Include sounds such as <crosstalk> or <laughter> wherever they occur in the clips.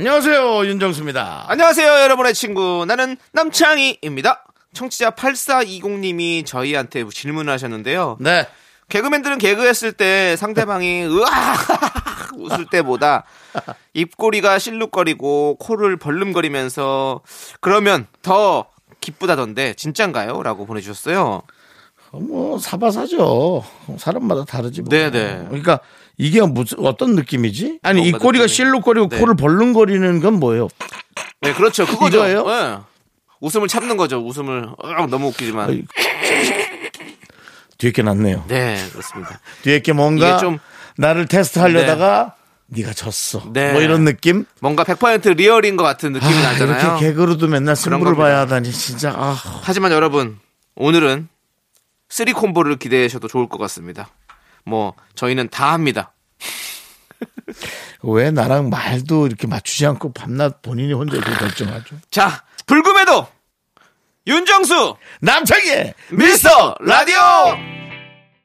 안녕하세요 윤정수입니다. 안녕하세요, 여러분의 친구. 나는 남창희입니다. 청취자 8420님이 저희한테 질문을 하셨는데요. 네. 개그맨들은 개그했을 때 상대방이 <laughs> 으아 웃을 때보다 입꼬리가 실룩거리고 코를 벌름거리면서 그러면 더 기쁘다던데 진짠가요? 라고 보내주셨어요. 뭐 사바사죠. 사람마다 다르지 뭐. 네네. 그러니까 이게 무슨 어떤 느낌이지? 아니 이 꼬리가. 실룩거리고 네. 코를 벌렁거리는 건 뭐예요? 네, 그렇죠. 그거죠. 이거예요? 네. 웃음을 참는 거죠. 웃음을 으악, 너무 웃기지만. 아이, 뒤에 게 낫네요. 네, 그렇습니다. 뒤에 게 뭔가 좀- 나를 테스트하려다가 네가 졌어. 네. 뭐 이런 느낌? 뭔가 100% 리얼인 것 같은 느낌이 아, 나잖아요. 이렇게 개그로도 맨날 승부를 겁니다. 봐야 하다니 진짜 아. 하지만 여러분 오늘은 three 콤보를 기대하셔도 좋을 것 같습니다. 뭐 저희는 다 합니다. 왜 나랑 말도 이렇게 맞추지 않고 밤낮 본인이 혼자 이렇게 결정하죠? 자 불금에도 윤정수 남창희의 미스터 라디오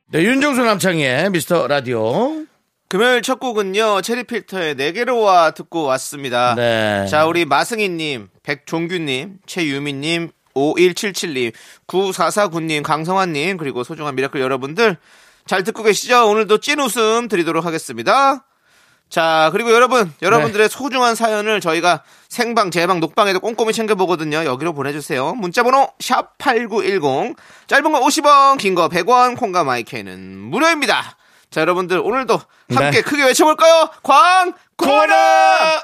네, 윤정수 남창희의 미스터 라디오. 금요일 첫 곡은요 체리필터의 내게로와 듣고 왔습니다. 네. 자 우리 마승희님, 백종규님, 최유미님, 5177님, 9449님, 강성환님 그리고 소중한 미라클 여러분들 잘 듣고 계시죠? 오늘도 찐 웃음 드리도록 하겠습니다. 자 그리고 여러분 여러분들의 소중한 사연을 저희가 생방 재방 녹방에도 꼼꼼히 챙겨보거든요. 여기로 보내주세요. 문자번호 샵8910 짧은 거 50원 긴 거 100원 콩과 마이크는 무료입니다. 자 여러분들 오늘도 함께 네. 크게 외쳐볼까요? 광고나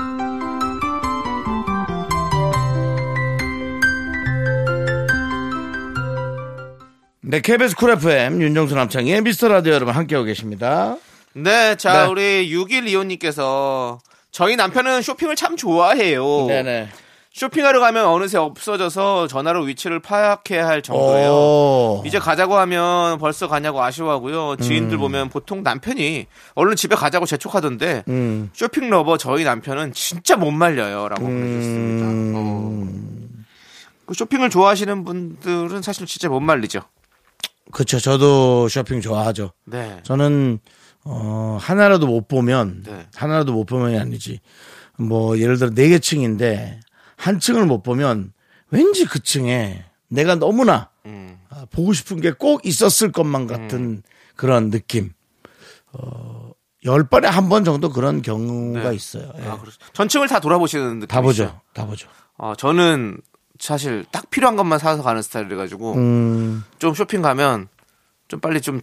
네, KBS 쿨 FM 윤정수 남창희의 미스터 라디오 여러분 함께하고 계십니다. 네, 자, 네. 우리 6125님께서 저희 남편은 쇼핑을 참 좋아해요. 네네. 쇼핑하러 가면 어느새 없어져서 전화로 위치를 파악해야 할 정도예요. 오. 이제 가자고 하면 벌써 가냐고 아쉬워하고요. 지인들 보면 보통 남편이 얼른 집에 가자고 재촉하던데 음. 쇼핑 lover 저희 남편은 진짜 못 말려요라고 음. 보내주셨습니다. 어. 그 쇼핑을 좋아하시는 분들은 사실 진짜 못 말리죠. 그쵸. 저도 쇼핑 좋아하죠. 네. 저는 어 하나라도 못 보면 네. 하나라도 못 보면이 아니지 뭐 예를 들어 네 개 층인데 한 층을 못 보면 왠지 그 층에 내가 너무나 음. 아, 보고 싶은 게 꼭 있었을 것만 같은 그런 느낌 어 열 번에 한 번 정도 그런 경우가 네. 있어요 예. 아, 그렇죠. 전층을 다 돌아보시는 느낌이죠. 다 보죠 다 보죠 어, 저는 사실 딱 필요한 것만 사서 가는 스타일이라 가지고 음 좀 쇼핑 가면 좀 빨리 좀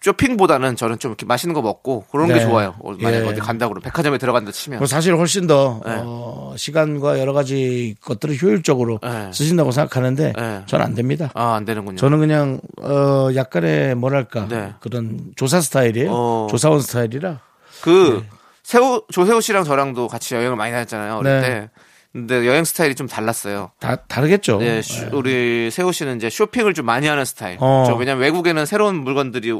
쇼핑보다는 저는 좀 이렇게 맛있는 거 먹고 그런 게 네. 좋아요. 어, 만약에 예. 어디 간다 그러면 백화점에 들어간다 치면. 뭐 사실 훨씬 더 네. 어, 시간과 여러 가지 것들을 효율적으로 네. 쓰신다고 생각하는데 네. 저는 안 됩니다. 아, 안 되는군요. 저는 그냥 어 약간의 뭐랄까 네. 그런 조사 스타일이에요. 어. 조사원 스타일이라. 그 세호 조세호 씨랑 저랑도 같이 여행을 많이 다녔잖아요. 어릴 네. 때. 근데 여행 스타일이 좀 달랐어요. 다 다르겠죠. 네, 쇼- 우리 세호 씨는 이제 쇼핑을 좀 많이 하는 스타일. 어. 저 왜냐면 외국에는 새로운 물건들이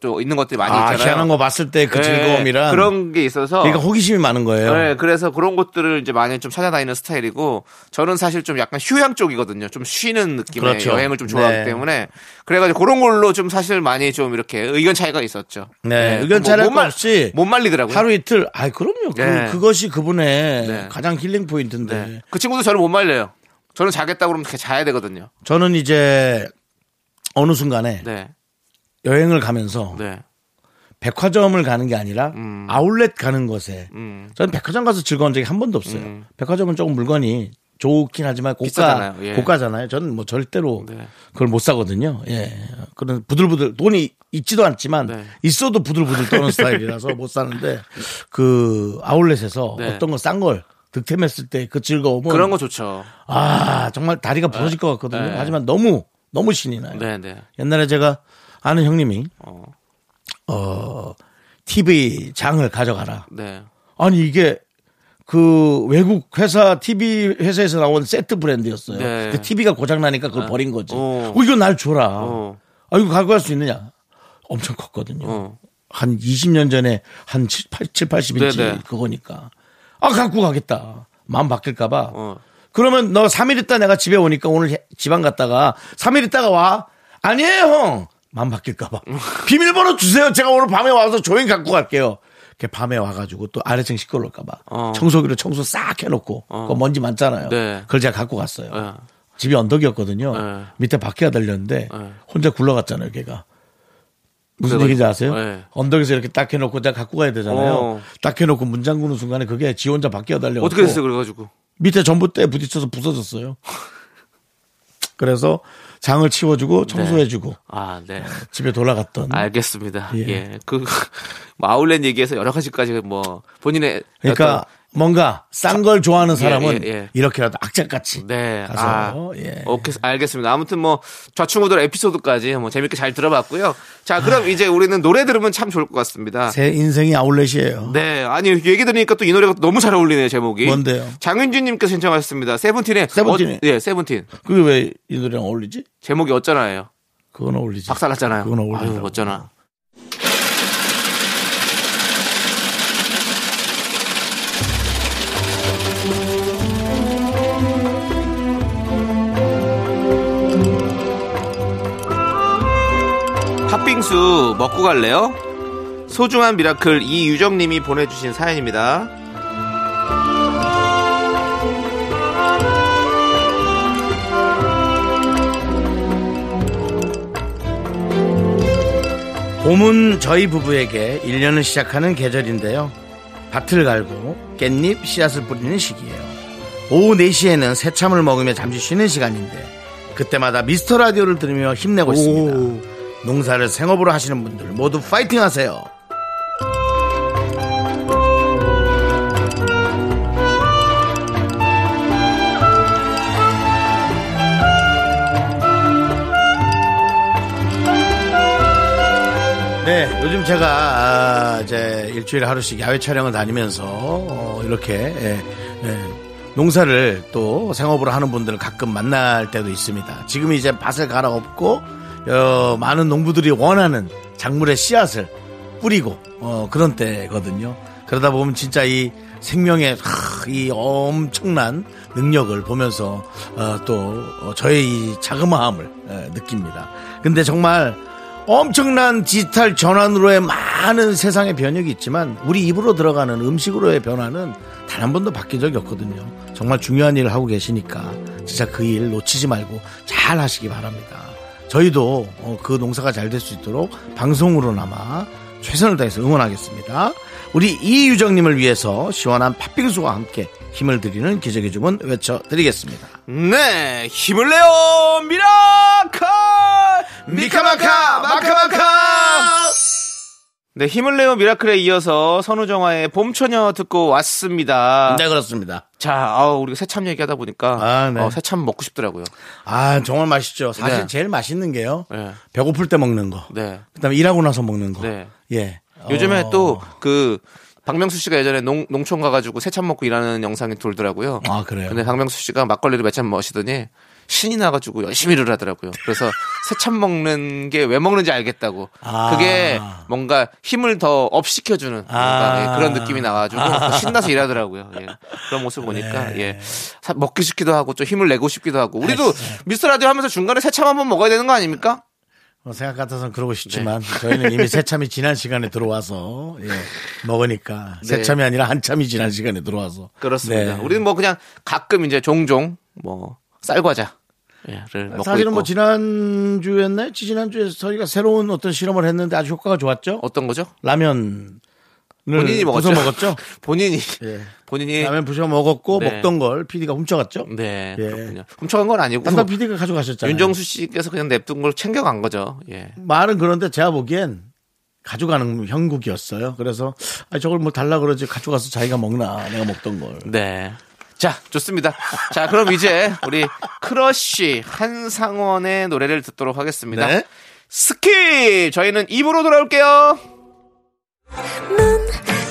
또 있는 것들이 많이 아, 있잖아요. 희한한 거 봤을 때그 네, 즐거움이란 그런 게 있어서 그러니까 호기심이 많은 거예요. 네, 그래서 그런 것들을 이제 많이 좀 찾아다니는 스타일이고 저는 사실 좀 약간 휴양 쪽이거든요. 좀 쉬는 느낌의 그렇죠. 여행을 좀 좋아하기 네. 때문에 그래가지고 그런 걸로 좀 사실 많이 좀 이렇게 의견 차이가 있었죠. 네, 의견 차이가 못 말- 없이 못 말리더라고요. 하루 이틀. 아, 그럼요. 네. 그, 그것이 그분의 네. 가장 힐링 포인트 인데. 네. 그 친구도 저를 못 말려요. 저는 자겠다 그러면 그렇게 자야 되거든요. 저는 이제 어느 순간에 네, 여행을 가면서 네, 백화점을 가는 게 아니라 아울렛 가는 것에 음. 저는 백화점 가서 즐거운 적이 한 번도 없어요. 백화점은 조금 물건이 좋긴 하지만 고가 비싸잖아요. 예. 고가잖아요. 저는 뭐 절대로 네. 그걸 못 사거든요. 예. 그런 부들부들 돈이 있지도 않지만 네. 있어도 부들부들 떠는 <laughs> 스타일이라서 못 사는데 그 아울렛에서 네. 어떤 거싼걸 득템했을 때 그 즐거움은 그런 거 좋죠. 아 정말 다리가 부러질 것 같거든요. 네. 하지만 너무 너무 신이 나요. 네, 네. 옛날에 제가 아는 형님이 어. 어 TV 장을 가져가라. 네. 아니 이게 그 외국 회사 TV 회사에서 나온 세트 브랜드였어요. 네. 그 TV가 고장 나니까 그걸 버린 거지. 어. 어. 이거 날 줘라. 어. 아 이거 갖고 갈 수 있느냐? 엄청 컸거든요. 어. 한 20년 전에 한 7, 8, 80인치 네네. 그거니까. 아 갖고 가겠다. 마음 바뀔까봐. 어. 그러면 너 3일 있다 내가 집에 오니까 오늘 해- 지방 갔다가 3일 있다가 와. 아니에요, 형. 마음 바뀔까봐. <laughs> 비밀번호 주세요. 제가 오늘 밤에 와서 조용히 갖고 갈게요. 이렇게 밤에 와가지고 또 아래층 시끄러울까봐. 어. 청소기로 청소 싹 해놓고. 그거 먼지 많잖아요. 네. 그걸 제가 갖고 갔어요. 네. 집이 언덕이었거든요. 네. 밑에 바퀴가 달렸는데 네. 혼자 굴러갔잖아요, 걔가. 무슨 얘기인지 아세요? 네. 언덕에서 이렇게 딱 해놓고 제가 갖고 가야 되잖아요. 어. 딱 해놓고 문 잠그는 순간에 그게 지 혼자 바퀴가 달려. 어떻게 됐어요, 그래가지고. 밑에 전봇대에 부딪혀서 부서졌어요. <laughs> 그래서 장을 치워주고 청소해주고 아, 네. <laughs> 집에 돌아갔던. 알겠습니다. 예. 예. 그, 뭐 아울렛 얘기해서 여러 가지까지 뭐, 본인의. 그러니까 뭔가 싼 걸 좋아하는 사람은 예, 예. 이렇게라도 악착같이 네. 가서 아, 예. 오케이, 알겠습니다. 아무튼 뭐, 좌충우돌 에피소드까지 뭐 재밌게 잘 들어봤고요. 자, 그럼 이제 우리는 노래 들으면 참 좋을 것 같습니다. 제 인생이 아울렛이에요. 네. 아니, 얘기 들으니까 또 이 노래가 너무 잘 어울리네요, 제목이. 뭔데요? 장윤주님께서 신청하셨습니다. 세븐틴의. 세븐틴의? 어, 예, 세븐틴. 그게 왜 이 노래랑 어울리지? 제목이 어쩌나예요? 그건 어울리지. 박살났잖아요. 그건. 아유, 어쩌나. 팥빙수 먹고 갈래요? 소중한 미라클 이유정님이 보내주신 사연입니다. 봄은 저희 부부에게 1년을 시작하는 계절인데요. 밭을 갈고 깻잎 씨앗을 뿌리는 시기예요. 오후 4시에는 새참을 먹으며 잠시 쉬는 시간인데 그때마다 미스터 라디오를 들으며 힘내고 있습니다. 농사를 생업으로 하시는 분들 모두 파이팅 하세요. 네, 요즘 제가 아, 이제 일주일에 하루씩 야외 촬영을 다니면서 어, 이렇게 예, 예, 농사를 또 생업으로 하는 분들을 가끔 만날 때도 있습니다. 지금 이제 밭을 갈아엎고 어, 많은 농부들이 원하는 작물의 씨앗을 뿌리고 어, 그런 때거든요. 그러다 보면 진짜 이 생명의 하, 이 엄청난 능력을 보면서 어, 또 어, 저의 이 자그마함을 예, 느낍니다. 근데 정말 엄청난 디지털 전환으로의 많은 세상의 변혁이 있지만 우리 입으로 들어가는 음식으로의 변화는 단 한 번도 바뀐 적이 없거든요. 정말 중요한 일을 하고 계시니까 진짜 그 일 놓치지 말고 잘 하시기 바랍니다. 저희도 어, 그 농사가 잘 될 수 있도록 방송으로나마 최선을 다해서 응원하겠습니다. 우리 이유정님을 위해서 시원한 팥빙수와 함께 힘을 드리는 기적의 주문 외쳐드리겠습니다. 네, 힘을 내요, 미라클! 미카마카, 마카마카! 네, 힘을 내요, 미라클에 이어서 선우정아의 봄처녀 듣고 왔습니다. 네, 그렇습니다. 자, 아우, 우리가 새참 얘기하다 보니까, 아, 네. 어, 새참 먹고 싶더라고요. 아, 정말 맛있죠. 사실 네. 제일 맛있는 게요. 네. 배고플 때 먹는 거. 네. 그다음에 일하고 나서 먹는 거. 네. 예. 요즘에 어. 또, 그, 박명수 씨가 예전에 농, 농촌 가가지고 새참 먹고 일하는 영상이 돌더라고요. 아, 그래요? 근데 박명수 씨가 막걸리를 몇 잔 마시더니 신이 나가지고 열심히 일을 하더라고요. 그래서 새참 먹는 게 왜 먹는지 알겠다고. 아. 그게 뭔가 힘을 더 업시켜주는 아. 예, 그런 느낌이 나가지고 더 신나서 일하더라고요. 예. 그런 모습 보니까 네. 예. 사- 먹기 싶기도 하고 좀 힘을 내고 싶기도 하고. 우리도 아, 미스터 라디오 하면서 중간에 새참 한번 먹어야 되는 거 아닙니까? 어, 생각 같아서는 그러고 싶지만 네. 저희는 이미 새참이 지난 시간에 들어와서 예, 먹으니까 네. 새참이 아니라 한참이 지난 시간에 들어와서 그렇습니다. 네. 우리는 뭐 그냥 가끔 이제 종종 뭐 쌀과자 사실은 있고. 뭐 지난주였나요? 지난주에 저희가 새로운 어떤 실험을 했는데 아주 효과가 좋았죠. 어떤 거죠? 라면 본인이 먹었죠. 먹었죠. <laughs> 본인이 예. 본인이 라면 부셔 먹었고 네. 먹던 걸 PD가 훔쳐갔죠. 네 예. 그렇군요. 훔쳐간 건 아니고 담당 PD가 가져가셨잖아요. 윤정수 씨께서 그냥 냅둔 걸 챙겨간 거죠. 예. 말은 그런데 제가 보기엔 가져가는 형국이었어요. 그래서 아 저걸 뭐 달라 그러지 가져가서 자기가 먹나 내가 먹던 걸. 네. 자, 좋습니다. 자, 그럼 이제 우리 크러쉬 한상원의 노래를 듣도록 하겠습니다. 네. Skip! 저희는 입으로 돌아올게요. 넌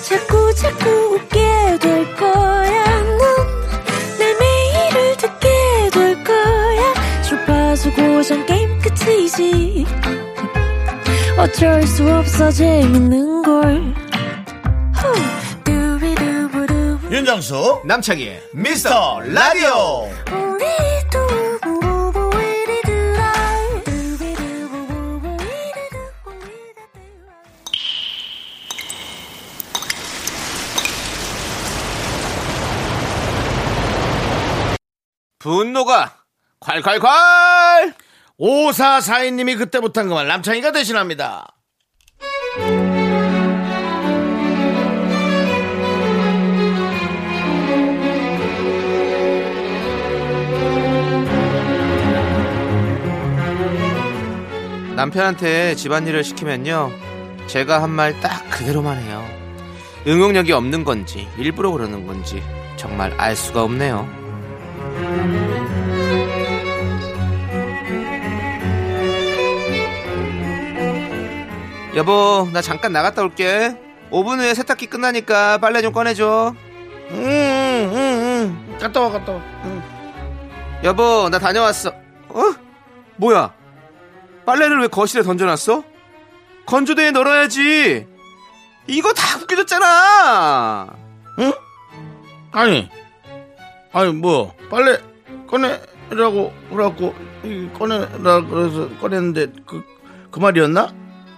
자꾸 자꾸 웃게 될 거야. 넌 내 매일을 듣게 될 거야. 주파수 고정 게임 끝이지. 어쩔 수 없어 재밌는 걸. 윤정수 남창희의 미스터 라디오. 분노가 콸콸콸! 5442님이 그때 못한 그말 남창희가 대신합니다. 남편한테 집안일을 시키면요. 제가 한 말 딱 그대로만 해요. 응용력이 없는 건지, 일부러 그러는 건지, 정말 알 수가 없네요. 여보, 나 잠깐 나갔다 올게. 5분 후에 세탁기 끝나니까 빨래 좀 꺼내줘. 응, 응, 응. 갔다 와, 갔다 와. 응. 여보, 나 다녀왔어. 어? 뭐야? 빨래를 왜 거실에 던져놨어? 건조대에 널어야지. 이거 다 벗겨졌잖아. 아니, 아니, 뭐, 빨래 꺼내라고, 그래갖고, 이 꺼내라 그래서 꺼냈는데, 그, 그 말이었나?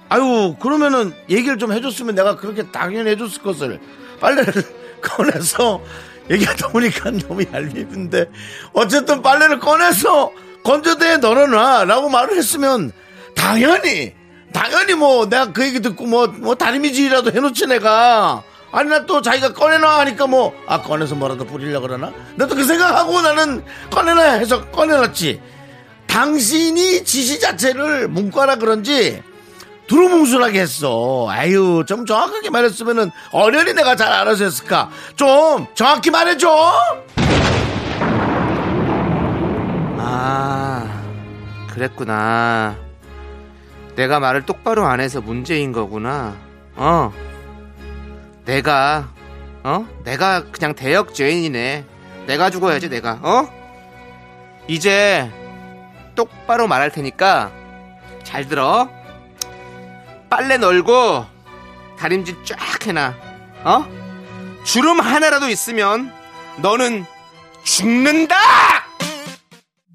아유, 그러면은 얘기를 좀 해줬으면 내가 그렇게 당연히 해줬을 것을. 빨래를 <laughs> 꺼내서, 얘기하다 보니까 너무 얄미운데, 어쨌든 빨래를 꺼내서 건조대에 널어놔. 라고 말을 했으면, 당연히, 당연히 뭐, 내가 그 얘기 듣고 뭐, 뭐, 다리미질이라도 해놓지 내가. 아니, 나 또 자기가 꺼내놔 하니까 뭐, 아, 꺼내서 뭐라도 뿌리려고 그러나? 나도 그 생각하고 나는 꺼내놔 해서 꺼내놨지. 당신이 지시 자체를 문과라 그런지, 두루뭉술하게 했어. 아유, 좀 정확하게 말했으면은 어련히 내가 잘 알아서 했을까? 좀 정확히 말해줘! 그랬구나. 내가 말을 똑바로 안 해서 문제인 거구나. 어. 내가, 어? 내가 그냥 대역 죄인이네. 내가 죽어야지, 내가, 어? 이제 똑바로 말할 테니까 잘 들어. 빨래 널고 다림질 쫙 해놔. 어? 주름 하나라도 있으면 너는 죽는다!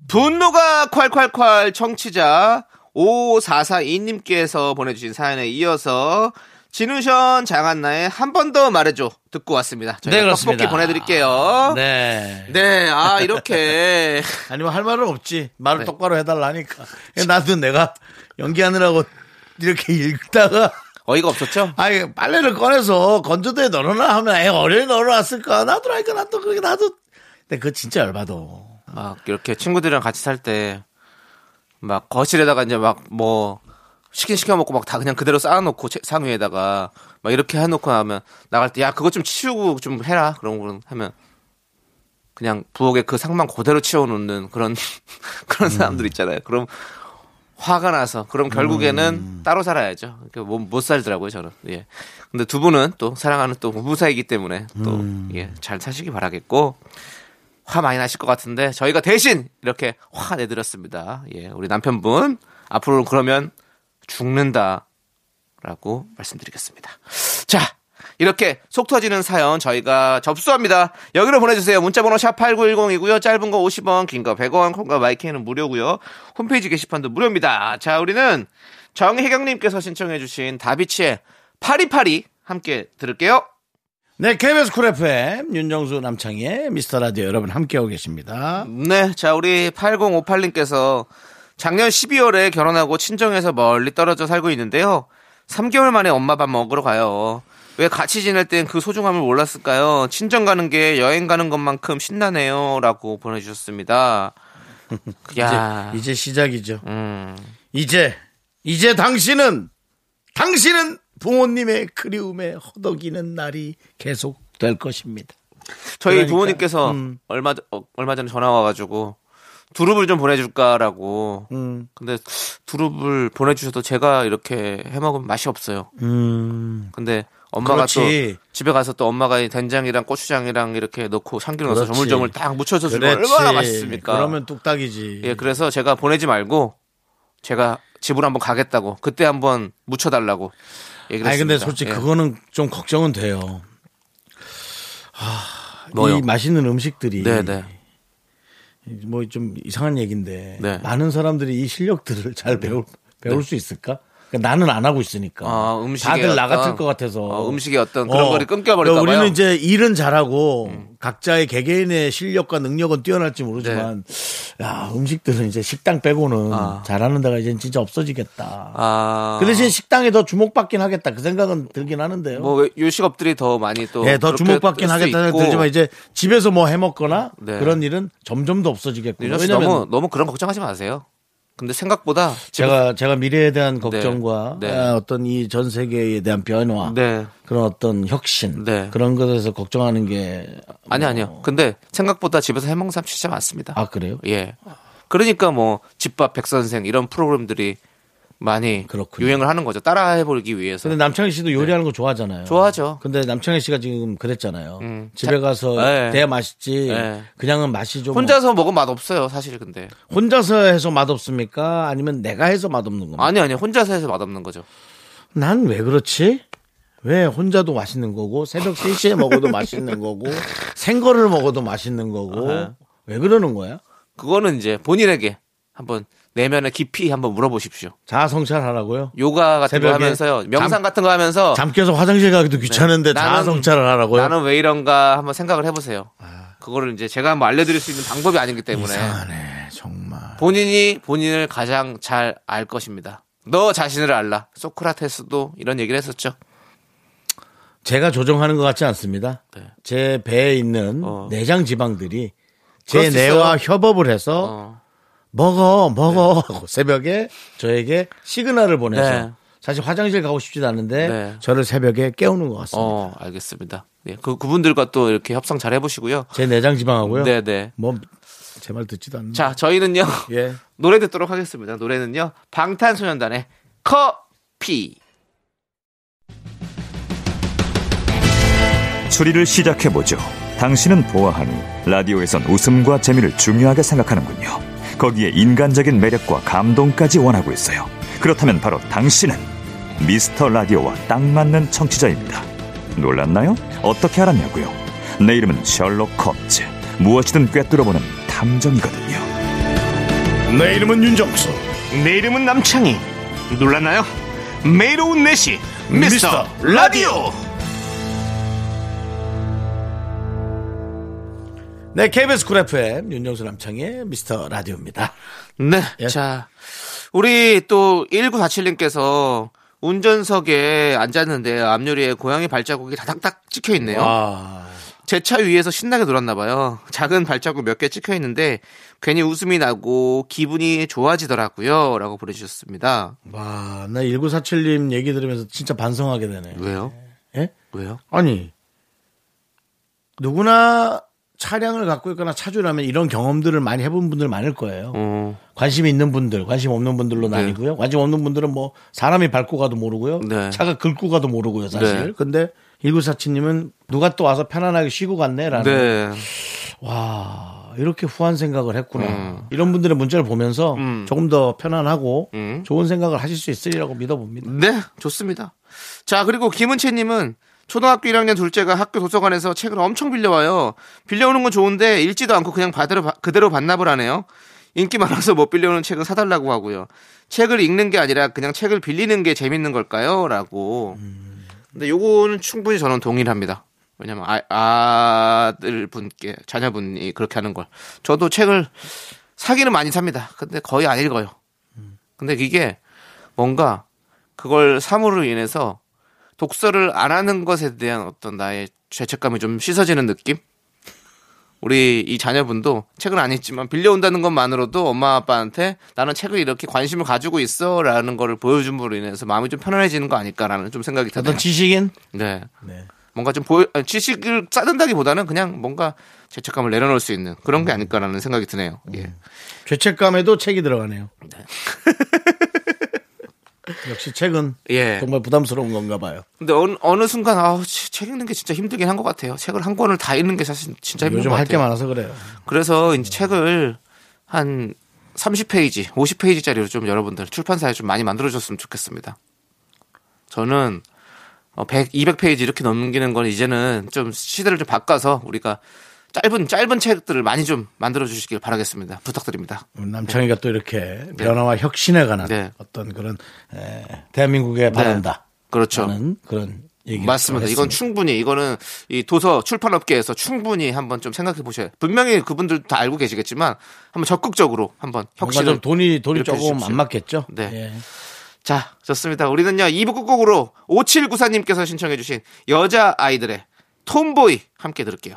분노가 콸콸콸 청취자 5442님께서 보내주신 사연에 이어서 진우션 장한나의 한 번 더 말해줘 듣고 왔습니다. 저희가 네, 그렇습니다. 떡볶이 보내드릴게요. 네. 네. 아 이렇게 <laughs> 아니면 할 말은 없지. 말을 네. 똑바로 해달라니까. 나도 내가 연기하느라고 이렇게 읽다가 어이가 없었죠? 아니 빨래를 꺼내서 건조대에 널어놔 하면 애 어련히 널어놨을까 나도 라니까 나도 그게 나도 근데 그거 진짜 열받아 막 이렇게 친구들이랑 같이 살 때 막 거실에다가 이제 막 뭐 시킨 시켜 먹고 막 다 그냥 그대로 쌓아놓고 책- 상 위에다가 막 이렇게 해놓고 나면 나갈 때 야 그거 좀 치우고 좀 해라 그런 거 하면 그냥 부엌에 그 상만 그대로 치워놓는 그런 <laughs> 그런 사람들 있잖아요. 그럼 화가 나서 그럼 결국에는 따로 살아야죠. 못, 못 살더라고요 저는. 예. 근데 두 분은 또 사랑하는 또 부부 사이기 때문에 또 예, 잘 사시기 바라겠고 화 많이 나실 것 같은데 저희가 대신 이렇게 화 내드렸습니다. 예, 우리 남편분 앞으로는 그러면 죽는다라고 말씀드리겠습니다. 자, 이렇게 속 터지는 사연 저희가 접수합니다. 여기로 보내주세요. 문자번호 샵 8910이고요. 짧은 거 50원, 긴 거 100원, 콩과 마이크는 무료고요. 홈페이지 게시판도 무료입니다. 자, 우리는 정혜경님께서 신청해주신 다비치의 파리파리 함께 들을게요. 네, KBS 쿨 FM 윤정수 남창희의 미스터 라디오 여러분 함께하고 계십니다. 네, 자 우리 8058님께서 작년 12월에 결혼하고 친정에서 멀리 떨어져 살고 있는데요. 3개월 만에 엄마 밥 먹으러 가요. 왜 같이 지낼 땐 그 소중함을 몰랐을까요? 친정 가는 게 여행 가는 것만큼 신나네요라고 보내주셨습니다. <laughs> 야, 이제, 이제 시작이죠. 음, 이제, 이제 당신은, 당신은 부모님의 그리움에 허덕이는 날이 계속 될 것입니다. 저희 그러니까, 부모님께서 음. 얼마 전- 어, 얼마 전에 전화 와가지고 두릅을 좀 보내줄까라고. 음, 근데 두릅을 보내주셔도 제가 이렇게 해 먹으면 맛이 없어요. 음, 근데 엄마가 그렇지. 또 집에 가서 또 엄마가 이 된장이랑 고추장이랑 이렇게 넣고 참기름 넣어서. 조물조물 딱 묻혀서 주면. 얼마나 맛있습니까? 그러면 뚝딱이지. 예, 그래서 제가 보내지 말고 제가 집으로 한번 가겠다고 그때 한번 묻혀달라고 얘기를 아니. 근데 솔직히 예. 그거는 좀 걱정은 돼요. 아, 뭐요? 이 맛있는 음식들이. 네네. 뭐좀 이상한 얘기인데 네. 많은 사람들이 이 실력들을 잘 배울 배울 수 있을까? 그러니까 나는 안 하고 있으니까 아, 다들 나 어떤- 같을 것 같아서 어, 음식의 어떤 그런 거를 끊겨버릴까 그러니까 우리는. 음. 이제 일은 잘하고 각자의 개개인의 실력과 능력은 뛰어날지 모르지만 야 음식들은 이제 식당 빼고는 네. 아. 잘하는 데가 이제 진짜 없어지겠다. 아, 그 대신 식당에 더 주목받긴 하겠다 그 생각은 들긴 하는데요. 뭐 요식업들이 더 많이 또 예, 더 주목받긴 하겠다는. 들지만 이제 집에서 뭐 해먹거나 네. 그런 일은 점점 더 없어지겠고. 씨 너무 너무 그런 걱정하지 마세요. 근데 생각보다 제가 제가 미래에 대한 걱정과 네. 아, 어떤 이 전 세계에 대한 변화 네 그런 어떤 혁신 네. 그런 것에서 걱정하는 게 아니 아니요. 근데 생각보다 집에서 해먹는 사람 진짜 많습니다. 아 그래요? 예. 그러니까 뭐 집밥 백선생 이런 프로그램들이 많이 그렇군요. 유행을 하는 거죠. 따라해 보기 위해서. 근데 남창희 씨도 요리하는 거 좋아하잖아요. 네. 좋아하죠. 근데 남창희 씨가 지금 그랬잖아요. 음. 집에 자- 가서 네. 돼야 맛있지. 네. 그냥은 맛이 좀 혼자서 먹으면 맛 없어요, 사실 근데. 혼자서 해서 맛 없습니까? 아니면 내가 해서 맛 없는 겁니까? 아니 아니 혼자서 해서 맛 없는 거죠. 난 왜 그렇지? 왜 혼자도 맛있는 거고 새벽 3시에 먹어도 맛있는 거고 <laughs> 생거를 먹어도 맛있는 거고 아하. 왜 그러는 거야? 그거는 이제 본인에게 한번 내면에 깊이 한번 물어보십시오. 자아 성찰하라고요? 요가 같은 거 새벽에 하면서요. 명상 잠- 같은 거 하면서 잠 깨서 화장실 가기도 귀찮은데 네. 자아 나는- 성찰을 하라고요? 나는 왜 이런가 한번 생각을 해보세요. 그거를 이제 제가 한번 알려드릴 수 있는 방법이 아니기 때문에 이상하네 정말. 본인이 본인을 가장 잘 알 것입니다. 너 자신을 알라. 소크라테스도 이런 얘기를 했었죠. 제가 조정하는 것 같지 않습니다. 네. 제 배에 있는 어. 내장 지방들이 제 뇌와 있어요. 협업을 해서 어. 먹어 먹어 하고 새벽에 저에게 시그널을 보내서 네. 사실 화장실 가고 싶지도 않은데 네. 저를 새벽에 깨우는 것 같습니다. 어, 알겠습니다. 예, 그 그분들과 또 이렇게 협상 잘 해보시고요. 제 내장 지방하고요. 네, 네. 뭐 제 말 듣지도 않는. 자, 저희는요 <laughs> 예. 노래 듣도록 하겠습니다. 노래는요 방탄소년단의 커피. 추리를 시작해 보죠. 당신은 보아하니 라디오에선 웃음과 재미를 중요하게 생각하는군요. 거기에 인간적인 매력과 감동까지 원하고 있어요. 그렇다면 바로 당신은 미스터 라디오와 딱 맞는 청취자입니다. 놀랐나요? 어떻게 알았냐고요? 내 이름은 셜록 홈즈. 무엇이든 꿰뚫어보는 탐정이거든요. 내 이름은 윤정수. 내 이름은 남창희. 놀랐나요? 매일 오후 4시 미스터 라디오. 네, KBS 쿨 FM 윤정수 남창희의 미스터 라디오입니다. 네. 예. 자, 우리 또 1947님께서 운전석에 앉았는데 앞유리에 고양이 발자국이 다닥닥 찍혀 있네요. 와, 제차 위에서 신나게 놀았나 봐요. 작은 발자국 몇 개 찍혀 있는데 괜히 웃음이 나고 기분이 좋아지더라고요. 라고 보내주셨습니다. 와, 나 1947님 얘기 들으면서 진짜 반성하게 되네. 왜요? 예? 왜요? 아니, 누구나 차량을 갖고 있거나 차주라면 이런 경험들을 많이 해본 분들 많을 거예요. 어, 관심이 있는 분들, 관심 없는 분들로 네. 나뉘고요. 관심 없는 분들은 뭐 사람이 밟고 가도 모르고요. 네. 차가 긁고 가도 모르고요, 사실. 네. 근데 1947님은 누가 또 와서 편안하게 쉬고 갔네라는. 네. 와, 이렇게 후한 생각을 했구나. 음. 이런 분들의 문자를 보면서 음. 조금 더 편안하고 음. 좋은 생각을 하실 수 있으리라고 믿어봅니다. 네, 좋습니다. 자, 그리고 김은채님은 초등학교 1학년 둘째가 학교 도서관에서 책을 엄청 빌려와요. 빌려오는 건 좋은데 읽지도 않고 그냥 받으러, 그대로 반납을 하네요. 인기 많아서 못 빌려오는 책은 사달라고 하고요. 책을 읽는 게 아니라 그냥 책을 빌리는 게 재밌는 걸까요? 라고. 근데 요거는 충분히 저는 동의를 합니다. 왜냐면 아, 아들 분께 자녀분이 그렇게 하는 걸 저도 책을 사기는 많이 삽니다. 근데 거의 안 읽어요. 근데 이게 뭔가 그걸 사무로 인해서 독서를 안 하는 것에 대한 어떤 나의 죄책감이 좀 씻어지는 느낌? 우리 이 자녀분도 책을 안 읽지만 빌려온다는 것만으로도 엄마 아빠한테 나는 책을 이렇게 관심을 가지고 있어라는 거를 보여줌으로 인해서 마음이 좀 편안해지는 거 아닐까라는 좀 생각이 드네요. 어떤 지식인? 네. 네. 뭔가 좀 보여, 아니, 지식을 쌓는다기보다는 그냥 뭔가 죄책감을 내려놓을 수 있는 그런 게 아닐까라는 생각이 드네요. 예. 죄책감에도 책이 들어가네요. <laughs> 역시 책은 예. 정말 부담스러운 건가 봐요. 근데 어느, 어느 순간 아, 책 읽는 게 진짜 힘들긴 한 것 같아요. 책을 한 권을 다 읽는 게 사실 진짜 힘든 요즘 것할게 같아요. 많아서 그래요. 그래서 이제 책을 한 30페이지, 50페이지짜리로 좀 여러분들 출판사에 좀 많이 만들어줬으면 좋겠습니다. 저는 어, 100, 200페이지 이렇게 넘기는 건 이제는 좀 시대를 좀 바꿔서 우리가 짧은 짧은 책들을 많이 좀 만들어 주시길 바라겠습니다. 부탁드립니다. 남창희가 또 이렇게 변화와 혁신에 관한 네. 어떤 그런 에, 대한민국에 바란다. 그렇죠. 그런 얘기 맞습니다. 이건 충분히 이거는 이 도서 출판업계에서 충분히 한번 좀 생각해 보셔야. 분명히 그분들 다 알고 계시겠지만 한번 적극적으로 한번 혁신을 좀 돈이 돈이 조금. 안 맞겠죠. 네. 예. 자, 좋습니다. 우리는요, 2부 끝곡으로 5794님께서 신청해 주신 여자 아이들의 Tomboy 함께 들을게요.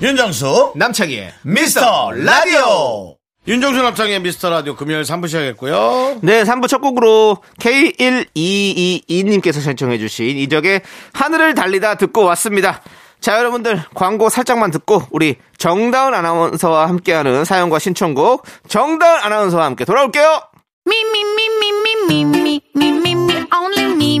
윤정수 남창희의 미스터 라디오. 윤정수 남창희의 미스터 라디오 금요일 3부 시작했고요. 네, 3부 첫 곡으로 K1222님께서 신청해주신 이적의 하늘을 달리다 듣고 왔습니다. 자, 여러분들, 광고 살짝만 듣고, 우리 정다은 아나운서와 함께하는 사연과 신청곡, 정다은 아나운서와 함께 돌아올게요! Me, only me,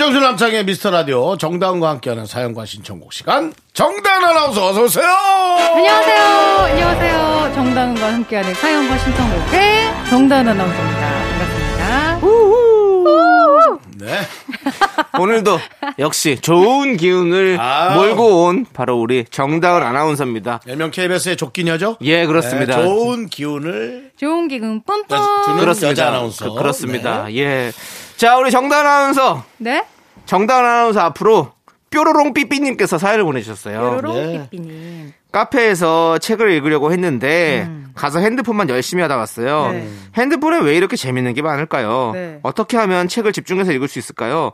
윤정수 남창의 미스터 라디오 정다은과 함께하는 사연과 신청곡 시간 정다은 아나운서 어서 오세요. 안녕하세요. 안녕하세요. 정다은과 함께하는 사연과 신청곡의 정다은 아나운서입니다. 반갑습니다. 네. <laughs> 오늘도 역시 좋은 기운을 아우. 몰고 온 바로 우리 정다은 아나운서입니다. 일명 KBS의 조끼녀죠? 예, 그렇습니다. 네, 좋은 기운을 좋은 기운 뿜뿜. 주는 그렇습니다. 여자 아나운서. 그, 그렇습니다. 네. 예. 자, 우리 정다은 아나운서. 네? 정다은 아나운서 앞으로 뾰로롱 삐삐님께서 사연을 보내주셨어요. 뾰로롱 네. 삐삐님. 카페에서 책을 읽으려고 했는데 가서 핸드폰만 열심히 하다 왔어요. 음. 네. 핸드폰에 왜 이렇게 재밌는 게 많을까요? 네. 어떻게 하면 책을 집중해서 읽을 수 있을까요?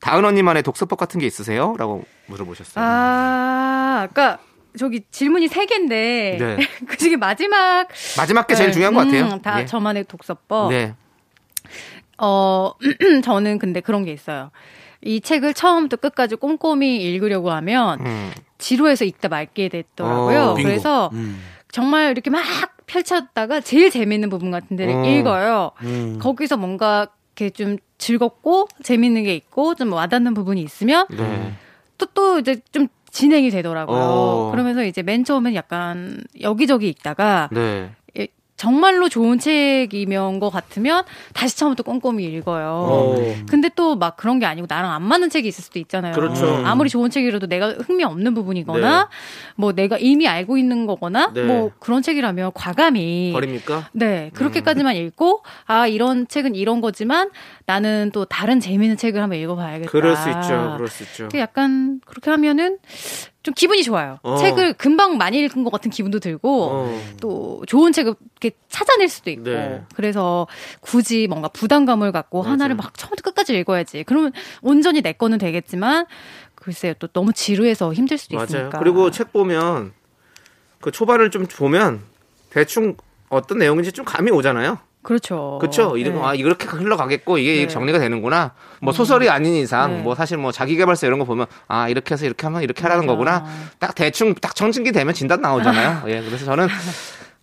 다은 언니만의 독서법 같은 게 있으세요? 라고 물어보셨어요. 아, 아까 저기 질문이 세 개인데 네. <laughs> 그 중에 마지막 마지막 게 제일 네, 중요한 것 같아요. 음, 다 예. 저만의 독서법. 네. 어, <clears throat> 저는 근데 그런 게 있어요. 이 책을 처음부터 끝까지 꼼꼼히 읽으려고 하면 음. 지루해서 읽다 말게 됐더라고요. 어. 그래서 음. 정말 이렇게 막 펼쳤다가 제일 재밌는 부분 같은 데를 어. 읽어요. 음. 거기서 뭔가 이렇게 좀 즐겁고 재밌는 게 있고 좀 와닿는 부분이 있으면 네. 또또 이제 좀 진행이 되더라고요. 어. 그러면서 이제 맨 처음엔 약간 여기저기 있다가 네. 예, 정말로 좋은 책이면 것 같으면 다시 처음부터 꼼꼼히 읽어요. 어. 근데 또 막 그런 게 아니고 나랑 안 맞는 책이 있을 수도 있잖아요. 그렇죠. 아무리 좋은 책이라도 내가 흥미 없는 부분이거나 뭐 내가 이미 알고 있는 거거나 네. 뭐 그런 책이라면 과감히 버립니까? 네, 그렇게까지만 읽고, 아, 이런 책은 이런 거지만 나는 또 다른 재미있는 책을 한번 읽어봐야겠다. 그럴 수 있죠. 그럴 수 있죠. 그 약간 그렇게 하면은 좀 기분이 좋아요. 어. 책을 금방 많이 읽은 것 같은 기분도 들고, 어. 또 좋은 책을 이렇게 찾아낼 수도 있고, 네. 그래서 굳이 뭔가 부담감을 갖고 하나를 막 처음부터 끝까지 읽어야지. 그러면 온전히 내 거는 되겠지만, 글쎄요, 또 너무 지루해서 힘들 수도 맞아요. 있으니까. 그리고 책 보면 그 초반을 좀 보면 대충 어떤 내용인지 좀 감이 오잖아요. 그렇죠. 그렇죠. 이런 네. 거, 아 이렇게 흘러가겠고 이게 네. 정리가 되는구나. 뭐 소설이 아닌 이상 네. 뭐 사실 뭐 자기개발서 이런 거 보면 아 이렇게 해서 이렇게 하면 이렇게 하라는. 거구나. 딱 대충 딱 정진기 되면 진단 나오잖아요. <laughs> 예. 그래서 저는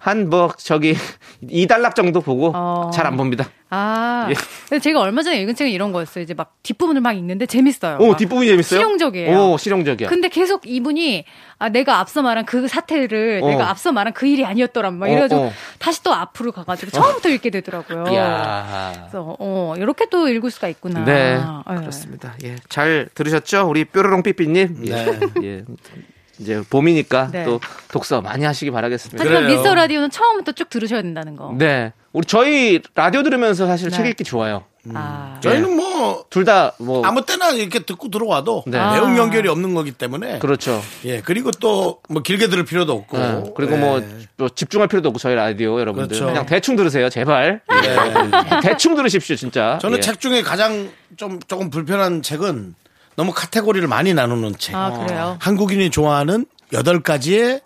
한 뭐 저기 <laughs> 이달락 정도 보고 어. 잘안 봅니다. 아, 예. 근데 제가 얼마 전에 읽은 책은 이런 거였어요. 이제 막 뒷부분을 막 읽는데 재밌어요. 오막 뒷부분이 재밌어요? 실용적이에요. 오 실용적이야. 근데 계속 이분이 아 내가 앞서 말한 그 사태를 어. 내가 앞서 말한 그 일이 아니었더란 막 어, 이래가지고 어. 다시 또 앞으로 가가지고 처음부터 읽게 되더라고요. 이야. 그래서 어 이렇게 또 읽을 수가 있구나. 네, 예. 그렇습니다. 예, 잘 들으셨죠? 우리 뾰로롱 삐삐님. 네. <laughs> 예, 예. 이제 봄이니까 네. 또 독서 많이 하시기 바라겠습니다. 하지만 그래요. 미스터 라디오는 처음부터 쭉 들으셔야 된다는 거. 네, 우리 저희 라디오 들으면서 사실 네. 책 읽기 좋아요. 아, 저희는 뭐 둘 다 뭐 아무 때나 이렇게 듣고 들어와도 네. 내용 아. 연결이 없는 거기 때문에 그렇죠. 예 그리고 또 뭐 길게 들을 필요도 없고 네, 그리고 예. 뭐, 뭐 집중할 필요도 없고 저희 라디오 여러분들 그렇죠. 그냥 대충 들으세요, 제발. 예. <laughs> 대충 들으십시오, 진짜. 저는 예. 책 중에 가장 좀 조금 불편한 책은 너무 카테고리를 많이 나누는 책. 아, 그래요? 한국인이 좋아하는 8가지의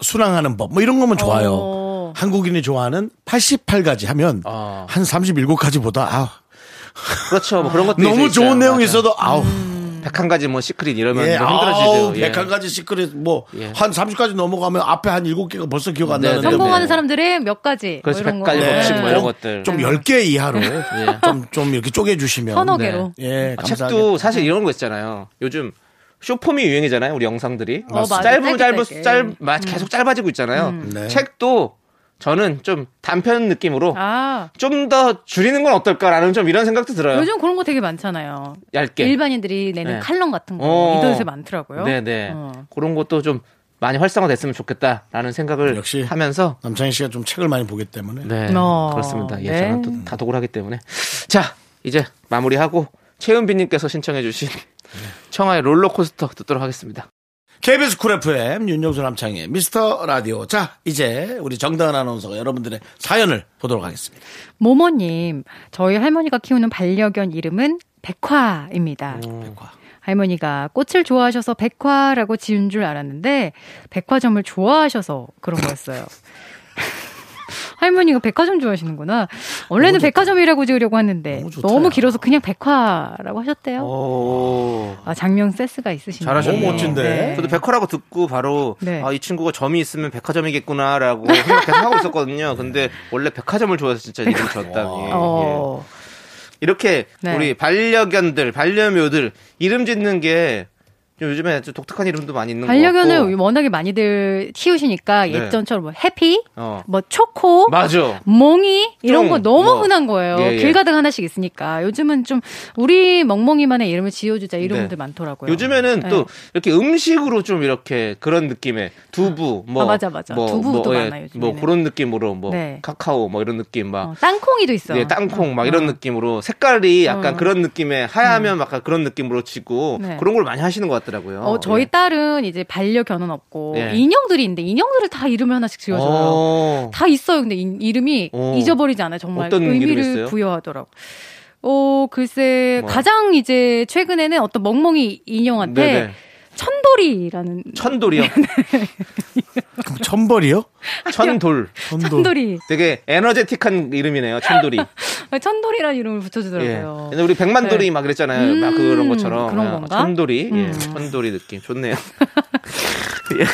순항하는 법. 뭐 이런 거면 좋아요. 오. 한국인이 좋아하는 88가지 하면 아. 한 37가지보다 아. 그렇죠. 뭐 그런 것도 너무 좋은 있어요. 내용이 맞아요. 있어도 아우. 음. 101가지 뭐 secret 이러면 예. 힘들어지죠. 아우, 예. 101가지 secret 뭐한 예. 30가지 넘어가면 앞에 한 7개가 벌써 기억 안 네, 나는데. 네, 네. 성공하는 뭐. 사람들의 몇 가지. 뭐 이런 100가지 거. 법칙 뭐 네. 뭐 이런 것들. 좀 10개 이하로 네. <laughs> 좀, 좀 이렇게 쪼개주시면. 서너 개로. 네. 예, 아, 감사하겠다. 책도 사실 이런 거 있잖아요. 요즘 쇼폼이 유행이잖아요. 우리 영상들이 어, 짧은 짧은 음. 짧, 계속 짧아지고 있잖아요. 음. 네. 책도 저는 좀 단편 느낌으로 아 좀 더 줄이는 건 어떨까라는 좀 이런 생각도 들어요. 요즘 그런 거 되게 많잖아요. 얇게. 일반인들이 내는 네. 칼럼 같은 거 어. 인터넷에 많더라고요. 네네. 어. 그런 것도 좀 많이 활성화됐으면 좋겠다라는 생각을 역시. 하면서 남창희 씨가 좀 책을 많이 보기 때문에. 네 어. 그렇습니다. 예, 네. 저는 또 다독을 하기 때문에 자 이제 마무리하고 최은비님께서 신청해주신 청하의 롤러코스터 듣도록 하겠습니다. KBS 쿨 FM 윤정수 남창희 미스터 라디오. 자, 이제 우리 정다은 아나운서가 여러분들의 사연을 보도록 하겠습니다. 모모님, 저희 할머니가 키우는 반려견 이름은 백화입니다. 백화. 할머니가 꽃을 좋아하셔서 백화라고 지은 줄 알았는데 백화점을 좋아하셔서 그런 거였어요. 할머니가 백화점 좋아하시는구나. 원래는 백화점이라고 지으려고 했는데 너무 너무. 길어서 그냥 백화라고 하셨대요. 오. 아, 장명 센스가 있으시네요. 잘하셨네요. 너무 멋진데. 저도 백화라고 듣고 바로 네. 아, 이 친구가 점이 있으면 백화점이겠구나라고 생각 계속 하고 있었거든요. 근데 원래 백화점을 좋아해서 진짜 이름 지었다니. 예. 어, 이렇게 네. 우리 반려견들, 반려묘들 이름 짓는 게좀 요즘에 좀 독특한 이름도 많이 있는 것 반려견을. 워낙에 많이들 키우시니까 네. 예전처럼 뭐 해피, 어. 뭐 초코, 맞아. 멍이 이런 좀, 거 너무 뭐, 흔한 거예요. 예, 예. 길 가다가 하나씩 있으니까 요즘은 좀 우리 멍멍이만의 이름을 지어주자 이런 네. 분들 많더라고요. 요즘에는 네. 또 이렇게 음식으로 좀 이렇게 그런 느낌의 두부 뭐 아, 맞아, 맞아. 두부도 예, 많아요, 요즘에는. 뭐 그런 느낌으로 뭐 네. 카카오 뭐 이런 느낌 막 어, 땅콩이도 있어. 예, 땅콩 막 어. 이런 느낌으로 색깔이 약간 어. 그런 느낌의 하얗면 약간 그런 느낌으로 치고 네. 그런 걸 많이 하시는 것 같 더라고요. 어, 저희 예. 딸은 이제 반려견은 없고 예. 인형들이 있는데 인형들을 다 이름을 하나씩 지어줘요. 어. 다 있어요. 근데 이, 이름이 어. 잊어버리지 않아요. 정말 의미를? 부여하더라고. 어, 글쎄 뭐. 가장 이제 최근에는 어떤 멍멍이 인형한테 네네. 천돌이라는 천돌이요. <laughs> 그럼 천벌이요? 천돌. 천돌. 천돌이 되게 에너제틱한 이름이네요. 천돌이. <laughs> 천돌이라는 이름을 예. 붙여주더라고요. 근데 우리 백만돌이 네. 막 그랬잖아요. 막 그런 음, 것처럼. 그런 아, 건가? 천돌이. 예. 음. 천돌이 느낌. 좋네요. <laughs> 예.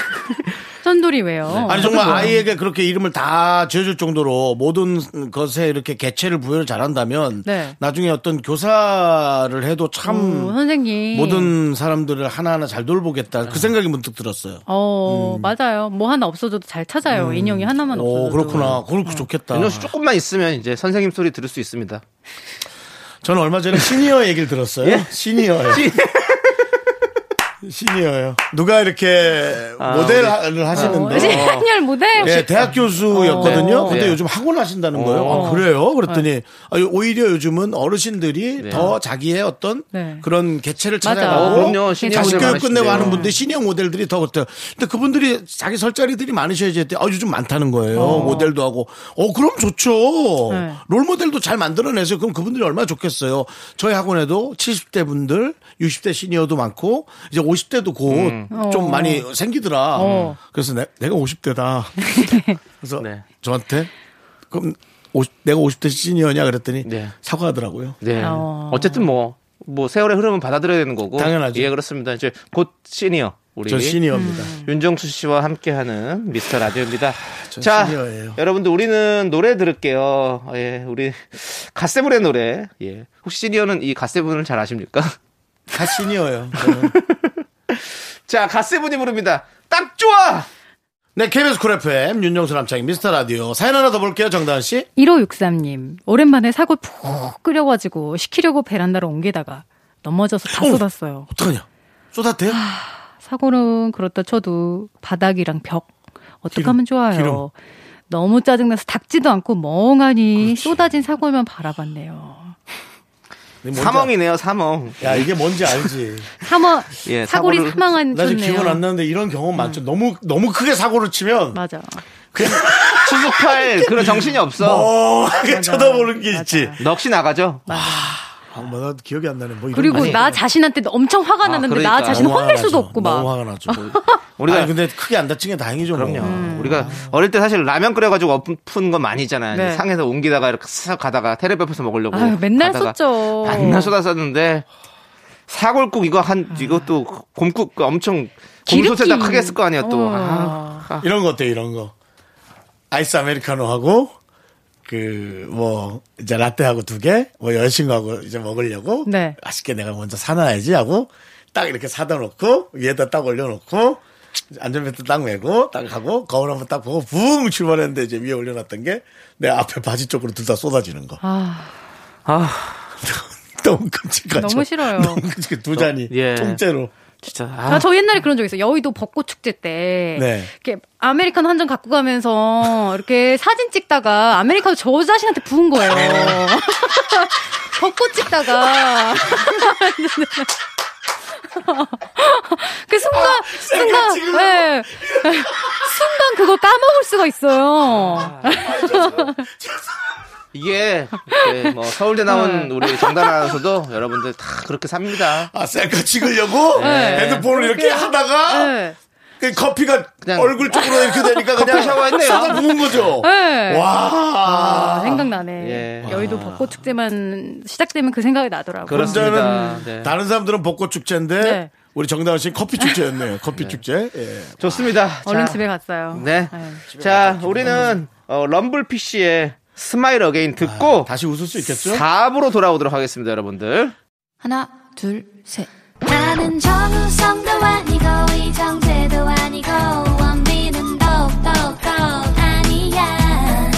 천돌이 왜요? 아니 정말 아이에게 그렇게 이름을 다 지어줄 정도로 모든 것에 이렇게 개체를 부여를 잘한다면 네. 나중에 어떤 교사를 해도 참 오, 선생님. 모든 사람들을 하나하나 잘 돌보겠다 그 생각이 문득 들었어요. 어, 맞아요. 뭐 하나 없어져도 잘 찾아요. 인형이 하나만 없어져도. 오 그렇구나. 그렇고 좋겠다. 윤정 씨 조금만 있으면 이제 선생님 소리 들을 수 있습니다. 저는 얼마 전에 시니어 얘기를 들었어요. 예? 시니어요. 시니어요. 누가 이렇게 아, 모델을 하시는데. 어, 시니어 모델? 예, 대학 교수였거든요. 어. 근데 네. 요즘 학원 하신다는 거예요. 어. 아, 그래요? 그랬더니 아, 오히려 요즘은 어르신들이 네. 더 자기의 어떤 네. 그런 개체를. 찾아가고 어, 그럼요. 시니어 자식 교육 끝내고. 하는 분들 시니어 모델들이 더 그렇대요. 근데 그분들이 자기 설자리들이 많으셔야지 했더니 아, 요즘 많다는 거예요. 모델도 하고. 어, 그럼 좋죠. 네. 롤 모델도 잘 만들어내세요. 그럼 그분들이 얼마나 좋겠어요. 저희 학원에도 70대 분들, 60대 시니어도 많고 이제 50대도 곧좀 어. 많이 생기더라. 어. 그래서 내, 내가 50대다. <laughs> 그래서 네. 저한테 그럼 50 내가 50대 시니어냐 그랬더니 네. 사과하더라고요. 네. 어. 어쨌든 뭐, 뭐 세월의 흐름은 받아들여야 되는 거고. 당연하죠. 예, 그렇습니다. 이제 곧 시니어. 우리 저 시니어입니다. 윤정수 씨와 함께하는 미스터 라디오입니다. 전 자, 시니어예요. 여러분들 우리는 노래 들을게요. 예, 우리 갓세븐의 노래. 예, 혹시 시니어는 이 갓세븐을 잘 아십니까? 다 시니어예요. <laughs> <laughs> 자, 갓세븐이 부릅니다. 딱 좋아. 네, KBS 쿨 FM 윤정수 남창희 미스터 라디오 사연 하나 더 볼게요. 정다은 씨. 1563님, 오랜만에 사골 푹 끓여가지고 식히려고 베란다로 옮기다가 넘어져서 다. 쏟았어요. 어떡하냐? 쏟았대요? 사골은 그렇다 쳐도 바닥이랑 벽 어떻게 기름, 하면 좋아요. 기름. 너무 짜증나서 닦지도 않고 멍하니 쏟아진 사골만 바라봤네요. 사멍이네요, 사멍. 알- 야, 이게 뭔지 알지. <laughs> 사망 예, 사골이 사골을- 사망한 나 지금 좋네요. 기억은 안 나는데 이런 경험 많죠. 너무, 너무 크게 사고를 치면 맞아. <laughs> 수습할 <laughs> 그런 정신이 없어. 멍하게 쳐다보는 게 맞아. 있지. 넋이 나가죠. 아, 뭐, 나도 기억이 안 나네. 뭐 이런 그리고 거. 나 자신한테 엄청 화가 아, 났는데 그러니까. 나 자신 너무 혼낼 수도 나죠. 없고 너무 막. 화가 나죠. 우리가 아니, 근데 크게 안 다친 게 다행이죠. 뭐. 그럼요. 우리가 어릴 때 사실 라면 끓여가지고 엎은 건 많이 있잖아요. 네. 상에서 옮기다가 이렇게 싹 가다가 테레비에서 먹으려고. 아유, 맨날 썼죠. 맨날 쏟았었는데 사골국 이거 한 이것도 곰국 그 엄청 곰솥에다 기름기. 크게 했을 거 아니야 또. 어. 아, 아. 이런 거 어때 이런 거. 아이스 아메리카노하고 그 뭐 이제 라떼하고 두 개, 뭐 여자친구하고 이제 먹으려고 네. 맛있게 내가 먼저 사놔야지 하고 딱 이렇게 사다 놓고 위에다 딱 올려놓고 안전벨트 딱 매고 딱 하고 거울 한번 딱 보고 붕 출발했는데 이제 위에 올려놨던 게 내 앞에 바지 쪽으로 둘 다 쏟아지는 거. 아, 아, <laughs> 너무 끔찍하죠. 너무 싫어요. 너무 끔찍해. 두 잔이 예. 통째로. 진짜. 아, 아, 저 옛날에 그런 적 있어요. 여의도 벚꽃 축제 때. 네. 이렇게 아메리카노 한 잔 갖고 가면서 이렇게 사진 찍다가 아메리카노 저 자신한테 부은 거예요. <laughs> 벚꽃 찍다가. <laughs> <laughs> 그 순간, 순간, 찍으려고. 예. <laughs> 순간 그걸 까먹을 수가 있어요. 이게 이렇게 뭐 서울대 나온 우리 정단 아나운서도 여러분들 다 그렇게 삽니다. 아, 셀카 찍으려고 네. 핸드폰을 이렇게 하다가 네. 그 커피가 그냥 얼굴 쪽으로 이렇게 되니까 <laughs> 그냥 샤워했네요. 쏟아 부은 거죠. 네. 와. 아, 생각나네. 예. 여의도 벚꽃 축제만 시작되면 그 생각이 나더라고요. 그렇습니다. 혼자는 네. 다른 사람들은 벚꽃 축제인데 네. 우리 정다은 씨는 커피 축제였네요. 커피 축제. 예. 좋습니다. 얼른 자, 집에 갔어요. 네. 네. 자, 우리는 어, 럼블피쉬의 Smile Again 듣고 다시 웃을 수 있겠죠? 4부로 돌아오도록 하겠습니다, 여러분들. 하나, 둘, 셋. 나는 정우성도 아니고 이정재도 아니고 원빈은 더욱더 아니야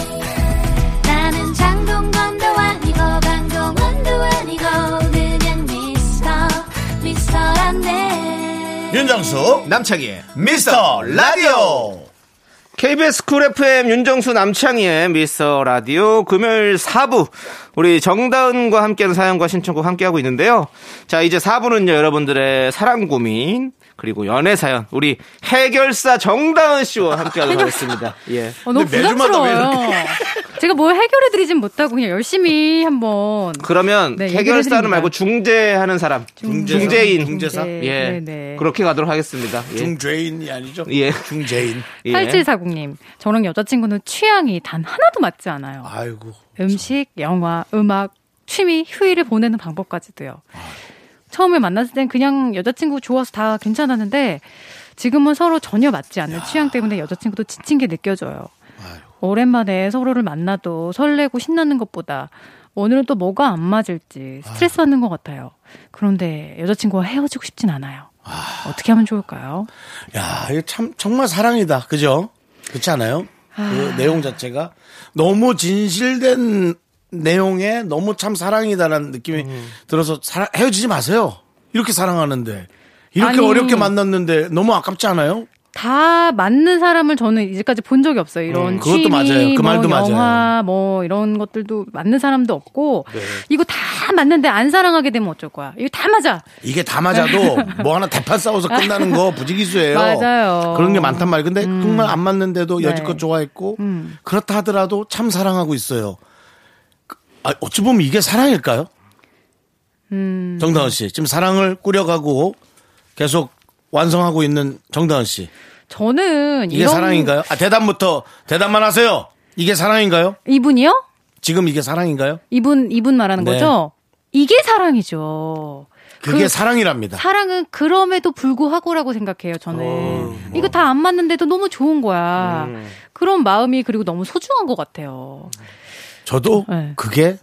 나는 장동건도 아니고 강동원도 아니고 그냥 미스터 미스터란데 윤정수 남창희의 미스터 라디오. KBS 쿨 FM 윤정수 남창희의 미스터 라디오 금요일 4부 우리 정다은과 함께하는 사연과 신청곡 함께하고 있는데요. 자 이제 4부는요 여러분들의 사랑 고민 그리고 연애 사연 우리 해결사 정다은 씨와 함께하도록 하겠습니다. 예. 어, 너무 부담스러워요. <laughs> 제가 뭘 해결해드리진 못하고 그냥 열심히 한번. 그러면 네, 해결사는 말고 중재하는 사람 중재사? 중재인 중재사? 네, 예 네, 네. 그렇게 가도록 하겠습니다. 예. 중죄인이 아니죠? 예. 중죄인. 예. 8740님, 저랑 여자친구는 취향이 단 하나도 맞지 않아요. 아이고. 음식, 영화, 음악, 취미, 휴일을 보내는 방법까지도요. 처음에 만났을 땐 그냥 여자친구 좋아서 다 괜찮았는데, 지금은 서로 전혀 맞지 않는 취향 때문에 여자친구도 지친 게 느껴져요. 오랜만에 서로를 만나도 설레고 신나는 것보다 오늘은 또 뭐가 안 맞을지 스트레스 받는 것 같아요. 그런데 여자친구와 헤어지고 싶진 않아요. 어떻게 하면 좋을까요? 야, 이거 참 정말 사랑이다. 그죠? 그렇지 않아요? 그 내용 자체가 너무 진실된 내용에 너무 참 사랑이다라는 느낌이 음. 들어서 사랑- 헤어지지 마세요. 이렇게 사랑하는데 이렇게 아니. 어렵게 만났는데 너무 아깝지 않아요? 다 맞는 사람을 저는 이제까지 본 적이 없어요. 이런 음, 그것도 취미, 맞아요. 그뭐 말도 맞아요. 영화, 뭐 이런 것들도 맞는 사람도 없고 네. 이거 다 맞는데 안 사랑하게 되면 어쩔 거야. 이거 다 맞아. 이게 다 맞아도 <laughs> 뭐 하나 대판 싸워서 끝나는 거 부지기수예요. 맞아요. 그런 게 많단 말이에요. 근데 정말 안 맞는데도 네. 여지껏 좋아했고 음. 그렇다 하더라도 참 사랑하고 있어요. 그- 아, 어찌 보면 이게 사랑일까요? 음. 정다은 씨 지금 사랑을 꾸려가고 계속 완성하고 있는 정다은 씨 저는 이게 이런 사랑인가요? 아 대답부터 대답만 하세요. 이게 사랑인가요? 이분이요? 지금 이게 사랑인가요? 이분 이분 말하는 네. 거죠? 이게 사랑이죠. 그게 그 사랑이랍니다. 사랑은 그럼에도 불구하고라고 생각해요, 저는. 어. 이거 다 안 맞는데도 너무 좋은 거야. 음. 그런 마음이 그리고 너무 소중한 것 같아요. 저도 네. 그게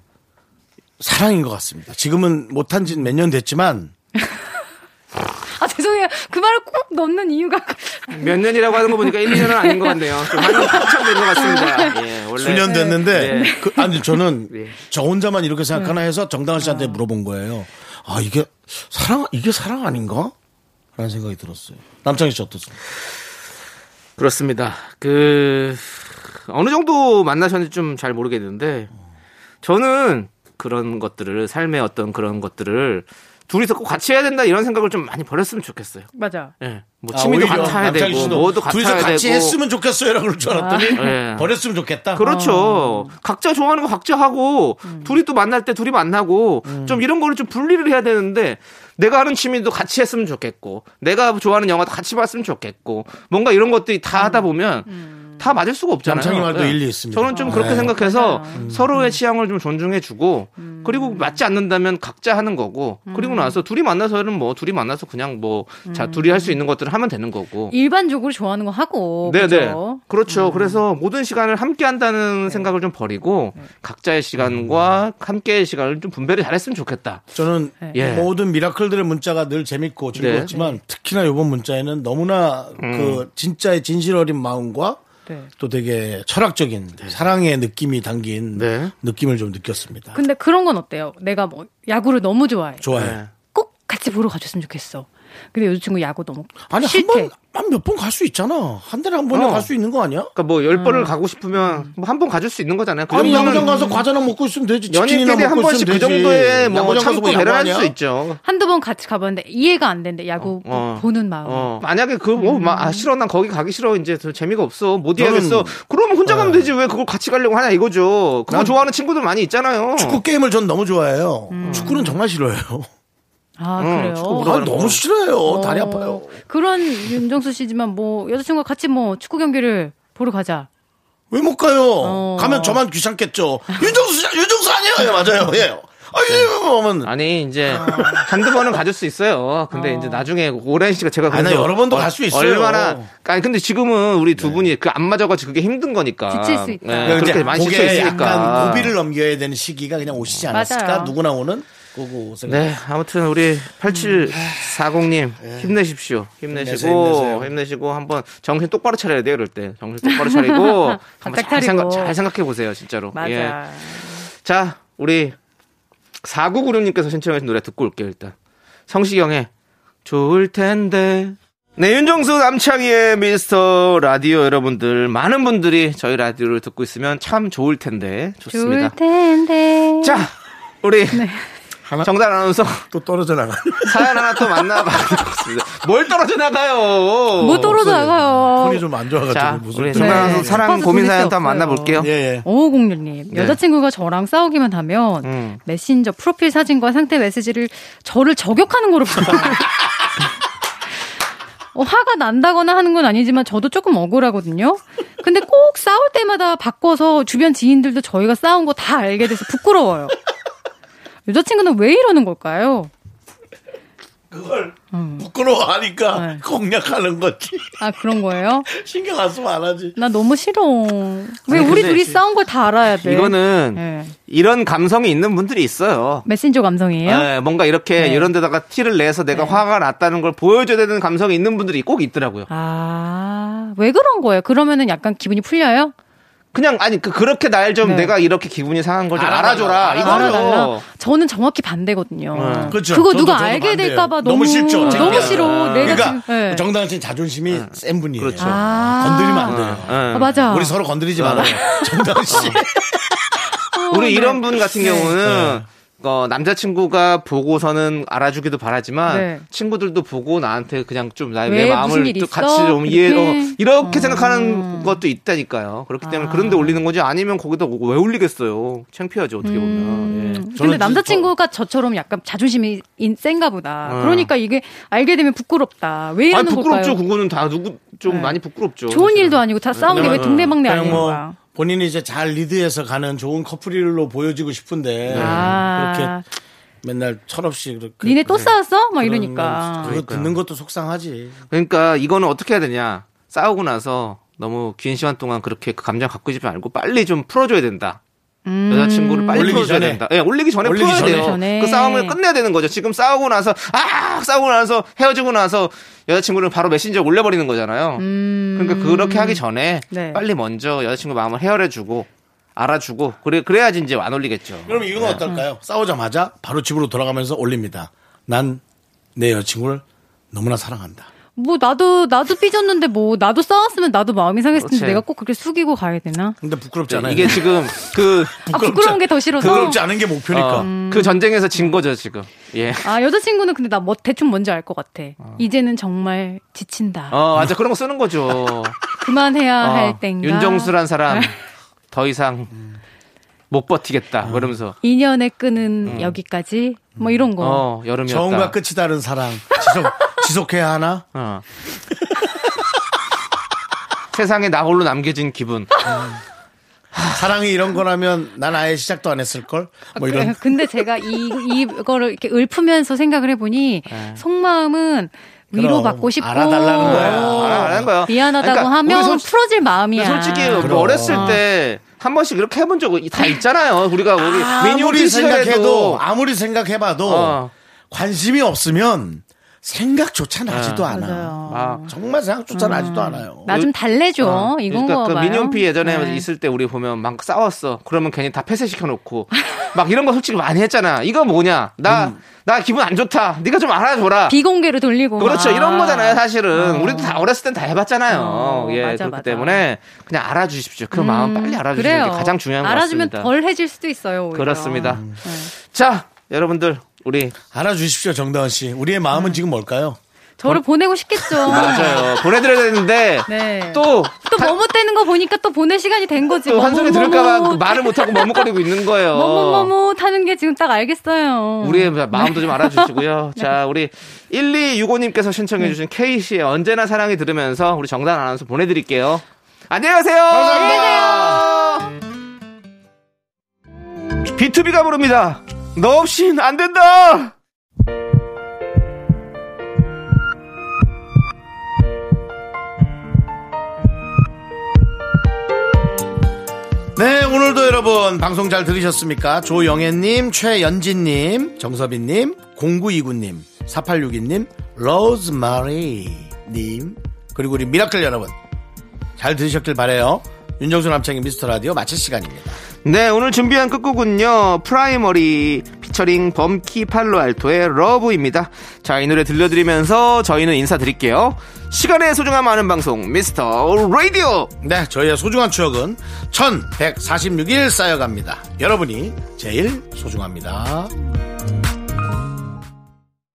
사랑인 것 같습니다. 지금은 못한 지 몇 년 됐지만 <laughs> 아, 죄송해요. 그 말을 꼭 넣는 이유가. <laughs> 몇 년이라고 하는 거 보니까 1, 2년은 아닌 것 같네요. 좀 한참 된 것 같습니다. 예, 원래. 수년 됐는데 네. 그, 아니 저는 네. 저 혼자만 이렇게 생각하나 해서 정다은 씨한테 물어본 거예요. 아 이게 사랑 이게 사랑 아닌가? 라는 생각이 들었어요. 남창희 씨 어떻습니까? 그렇습니다. 그 어느 정도 만나셨는지 좀 잘 모르겠는데 저는 그런 것들을 삶의 어떤 그런 것들을 둘이서 꼭 같이 해야 된다 이런 생각을 좀 많이 버렸으면 좋겠어요. 맞아. 예. 뭐 아, 취미도 오히려 같아야 되고 뭐도 둘이서 같아야 같이 되고 했으면 좋겠어요. 라고 그럴 줄 알았더니 예. 버렸으면 좋겠다. 그렇죠. 각자 좋아하는 거 각자 하고 둘이 또 만날 때 둘이 만나고 좀 이런 거를 좀 분리를 해야 되는데 내가 하는 취미도 같이 했으면 좋겠고 내가 좋아하는 영화도 같이 봤으면 좋겠고 뭔가 이런 것들이 다 하다 보면 다 맞을 수가 없잖아요. 남창희 말도 예. 일리 있습니다. 저는 좀 그렇게 네. 생각해서 맞아요. 서로의 취향을 좀 존중해주고 그리고 맞지 않는다면 각자 하는 거고 그리고 나서 둘이 만나서는 뭐 둘이 만나서 그냥 뭐자 둘이 할 수 있는 것들을 하면 되는 거고. 일반적으로 좋아하는 거 하고. 네네. 그죠? 그렇죠. 그래서 모든 시간을 함께 한다는 생각을 좀 버리고 각자의 시간과 함께의 시간을 좀 분배를 잘했으면 좋겠다. 저는 예. 모든 미라클들의 문자가 늘 재밌고 즐거웠지만 특히나 이번 문자에는 너무나 그 진짜의 진실 어린 마음과 네. 또 되게 철학적인 사랑의 느낌이 담긴 네. 느낌을 좀 느꼈습니다. 근데 그런 건 어때요? 내가 뭐 야구를 너무 좋아해. 좋아요. 네. 꼭 같이 보러 가줬으면 좋겠어. 근데 여자친구 야구 너무 아니 싫대. 한번한몇번 갈 수 있잖아. 한 달에 한 번이나 어. 갈수 있는 거 아니야? 그러니까 뭐 열 번을 가고 싶으면 뭐 한 번 가줄 수 있는 거잖아요. 그 아니 야구장 가서 과자나 먹고 있으면 되지. 연인끼리 한 번씩 그. 정도의 뭐 참고 뭐 배려할 하냐? 수 있죠. 한두 번 같이 가봤는데 이해가 안 되는데 야구 어. 보는 마음. 어. 만약에 그, 뭐, 막, 아, 싫어. 난 거기 가기 싫어. 이제 더 재미가 없어. 못 이해하겠어. 그러면 혼자 가면 되지. 왜 그걸 같이 가려고 하냐 이거죠. 그거 난 좋아하는 친구들 많이 있잖아요. 축구 게임을 전 너무 좋아해요. 축구는 정말 싫어해요. 아 응, 그래요. 축구 보러 아, 너무 거. 싫어요. 다리 어, 아파요. 그런 윤정수 씨지만 뭐 여자친구가 같이 뭐 축구 경기를 보러 가자. 왜 못 가요? 어. 가면 저만 귀찮겠죠. 윤정수 씨, 윤정수 아니에요? 예, 맞아요. 예. 아니, 면 아니, 이제, 한두 번은 가질 수 있어요. 근데 이제 나중에 오랜 시간 제가. 아니, 여러 번도 얼- 갈수 있어요. 얼마나. 아니, 근데 지금은 우리 두 분이 그안 맞아가지고 그게 힘든 거니까. 지칠 수 있다. 네, 그렇게 많이 지쳐 그게 있으니까. 약간 고비를 넘겨야 되는 시기가 그냥 오시지 않았을까? 맞아요. 누구나 오는 생각. 네, 아무튼 우리 8740님 힘내십시오. 힘내시고 힘내세요, 힘내시고 한번 정신 똑바로 차려야 돼요, 이럴 때. 정신 똑바로 차리고 <laughs> 한번 잘, 생각. 잘 생각해 보세요, 진짜로. 맞아. 예. 자, 우리 4996님께서 신청하신 노래 듣고 올게요, 일단. 성시경의 좋을 텐데. 네, 윤정수 남창희의 미스터 라디오 여러분들, 많은 분들이 저희 라디오를 듣고 있으면 참 좋을 텐데. 좋습니다. 좋을 텐데. 자, 우리 네. 정단 아나운서 또 떨어져 나가. 사연 하나 또 만나봐겠습니다. <laughs> 뭘 떨어져 나가요? 뭐 떨어져 나가요. 톤이 좀 안 좋아가지고 자, 무슨. 우리 네. 정단 아나운서 사랑 짚어서 고민 사연 수또 한번 없어요. 만나볼게요. 예, 예. 오공률님 네. 여자친구가 저랑 싸우기만 하면 음. 메신저 프로필 사진과 상태 메시지를 저를 저격하는 거로 봐요. <laughs> 어, 화가 난다거나 하는 건 아니지만 저도 조금 억울하거든요. 근데 꼭 싸울 때마다 바꿔서 주변 지인들도 저희가 싸운 거 다 알게 돼서 부끄러워요. 여자친구는 왜 이러는 걸까요? 그걸 부끄러워하니까 네. 공략하는 거지. 아 그런 거예요? <laughs> 신경 안 쓰면 안 하지. 나 너무 싫어. 왜 아니, 우리 둘이 지- 싸운 걸 다 알아야 돼? 이거는 네. 이런 감성이 있는 분들이 있어요. 메신저 감성이에요? 네, 뭔가 이렇게 네. 이런 데다가 티를 내서 내가 화가 났다는 걸 보여줘야 되는 감성이 있는 분들이 꼭 있더라고요. 아, 왜 그런 거예요? 그러면은 약간 기분이 풀려요? 그냥 아니 그 그렇게 날좀 네. 내가 이렇게 기분이 상한 걸 좀 알아줘라 알아달라. 이거요. 저는 정확히 반대거든요. 네. 그렇죠. 거 저도- 누가 저도 알게 반대예요. 될까봐 너무 너무 싫죠. 너무. 싫어. 내가 그러니까 지금 네. 정다은 씨는 자존심이 센 분이에요. 그렇죠. 아. 건드리면 안 돼요. 네. 아, 맞아. 우리 서로 건드리지 말아요. 정다은 씨. <laughs> 우리 네. 이런 분 같은 네. 경우는 어, 남자친구가 보고서는 알아주기도 바라지만 네. 친구들도 보고 나한테 그냥 좀 나의 왜? 마음을 일 또? 같이 좀 이해? 어, 이렇게 어. 생각하는 것도 있다니까요. 그렇기 때문에 아. 그런데 올리는 거지 아니면 거기다 왜 올리겠어요? 창피하죠 어떻게 보면. 음, 예. 저는 근데 남자친구가 저 처럼 약간 자존심이 인- 센가 보다. 어. 그러니까 이게 알게 되면 부끄럽다. 왜아 이러는 부끄럽죠. 걸까요? 그거는 다 누구 좀 네. 많이 부끄럽죠. 좋은 사실은. 일도 아니고 다 싸운 게 왜 동네방네 아닌 뭐 거야. 본인이 이제 잘 리드해서 가는 좋은 커플로 보여지고 싶은데 아, 그렇게 맨날 철없이 그렇게 니네 또 싸웠어? 막 이러니까. 거 그거 듣는 것도 속상하지. 그러니까 이거는 어떻게 해야 되냐? 싸우고 나서 너무 긴 시간 동안 그렇게 그 감정 갖고 있지 말고 빨리 좀 풀어줘야 된다. 음. 여자친구를 빨리 올리기 풀어줘야 전에. 된다. 예, 올리기 전에 올리기 풀어야 전에. 돼요. 전에. 그 싸움을 끝내야 되는 거죠. 지금 싸우고 나서 아 싸우고 나서 헤어지고 나서 여자친구를 바로 메신저에 올려버리는 거잖아요. 음. 그러니까 그렇게 하기 전에 네. 빨리 먼저 여자친구 마음을 헤아려주고 알아주고 그래 그래야지 이제 안 올리겠죠. 그럼 이건 어떨까요? 싸우자마자 바로 집으로 돌아가면서 올립니다. 난 내 여자친구를 너무나 사랑한다. 뭐 나도 나도 삐졌는데 뭐 나도 싸웠으면 나도 마음이 상했을 텐데. 내가 꼭 그렇게 숙이고 가야 되나? 근데 부끄럽지 않아요. 이게 지금 <laughs> 그 아 부끄러운 게 더 싫어서. 부끄럽지 않은 게 목표니까. 어, 그 전쟁에서 진 거죠 지금. 예. 아 여자친구는 근데 나 뭐 대충 뭔지 알 것 같아. 이제는 정말 지친다. 어 맞아 그런 거 쓰는 거죠. <laughs> 그만해야 어, 할 땐가. 윤정수란 사람 더 이상 못 버티겠다. 뭐 이러면서 인연의 끈은 여기까지 뭐 이런 거. 어 여름이었다. 처음과 끝이 다른 사랑 지속 <laughs> 지속해야 하나? 어. <laughs> 세상에 나 홀로 남겨진 기분. 사랑이 이런 거라면 난 아예 시작도 안 했을 걸. 뭐 이런. 그- 근데 제가 이 이거를 이렇게 읊으면서 생각을 해보니 속마음은 위로받고 싶고 알아달라는 거야. 어, 알아달라는 거야. 미안하다고 그러니까 하면 솔- 풀어질 마음이야. 솔직히 뭐 그럼. 어렸을 때 한 번씩 이렇게 해본 적 다 있잖아요. 우리가 우리 아무리 생각해도 아무리 생각해봐도 어. 관심이 없으면 생각조차 나지도 않아. 맞아요. 아. 정말 생각조차 나지도 않아요. 나 좀 달래줘. 어, 이건 그러니까 거그 봐요. 미니홈피 예전에 네. 있을 때 우리 보면 막 싸웠어. 그러면 괜히 다 폐쇄시켜 놓고 <laughs> 막 이런 거 솔직히 많이 했잖아. 이거 뭐냐? 나나 음. 기분 안 좋다. 네가 좀 알아줘라. 비공개로 돌리고. 그렇죠. 막. 이런 거잖아요, 사실은. 어. 우리도 다 어렸을 땐 다 해봤잖아요. 어, 예, 맞아, 그렇기 맞아. 때문에 그냥 알아주십시오. 그 마음 빨리 알아주시는 그래요. 게 가장 중요한 것 알아주면 같습니다. 덜 해질 수도 있어요. 오히려. 그렇습니다. 음. 네. 자, 여러분들 우리 알아주십시오, 정다은 씨. 우리의 마음은 지금 뭘까요? 저를 보내고 싶겠죠. <laughs> 맞아요. 보내드려야 되는데 네. 또 또 머뭇대는 거 보니까 또 보낼 시간이 된 거지. 또 한 소리 머뭇머뭇. 들을까봐 그 말을 못하고 머뭇거리고 있는 거예요. 머뭇머뭇 하는 게 지금 딱 알겠어요. 우리의 마음도 좀 알아주시고요. <laughs> 자, 우리 1265님께서 신청해주신 K씨의 언제나 사랑이 들으면서 우리 정단 아나운서 보내드릴게요. 안녕히 가세요. 감사합니다. B2B가 부릅니다. 너 없인 안 된다. 네, 오늘도 여러분 방송 잘 들으셨습니까? 조영애님, 최연진님, 정서빈님, 0929님, 4862님, 로즈마리님, 그리고 우리 미라클 여러분 잘 들으셨길 바래요. 윤정수 남창희의 미스터 라디오 마칠 시간입니다. 네, 오늘 준비한 끝곡은요. 프라이머리 피처링 범키 팔로알토의 Love입니다. 자, 이 노래 들려드리면서 저희는 인사드릴게요. 시간의 소중함 아는 방송 미스터 라디오. 네, 저희의 소중한 추억은 1146일 쌓여갑니다. 여러분이 제일 소중합니다.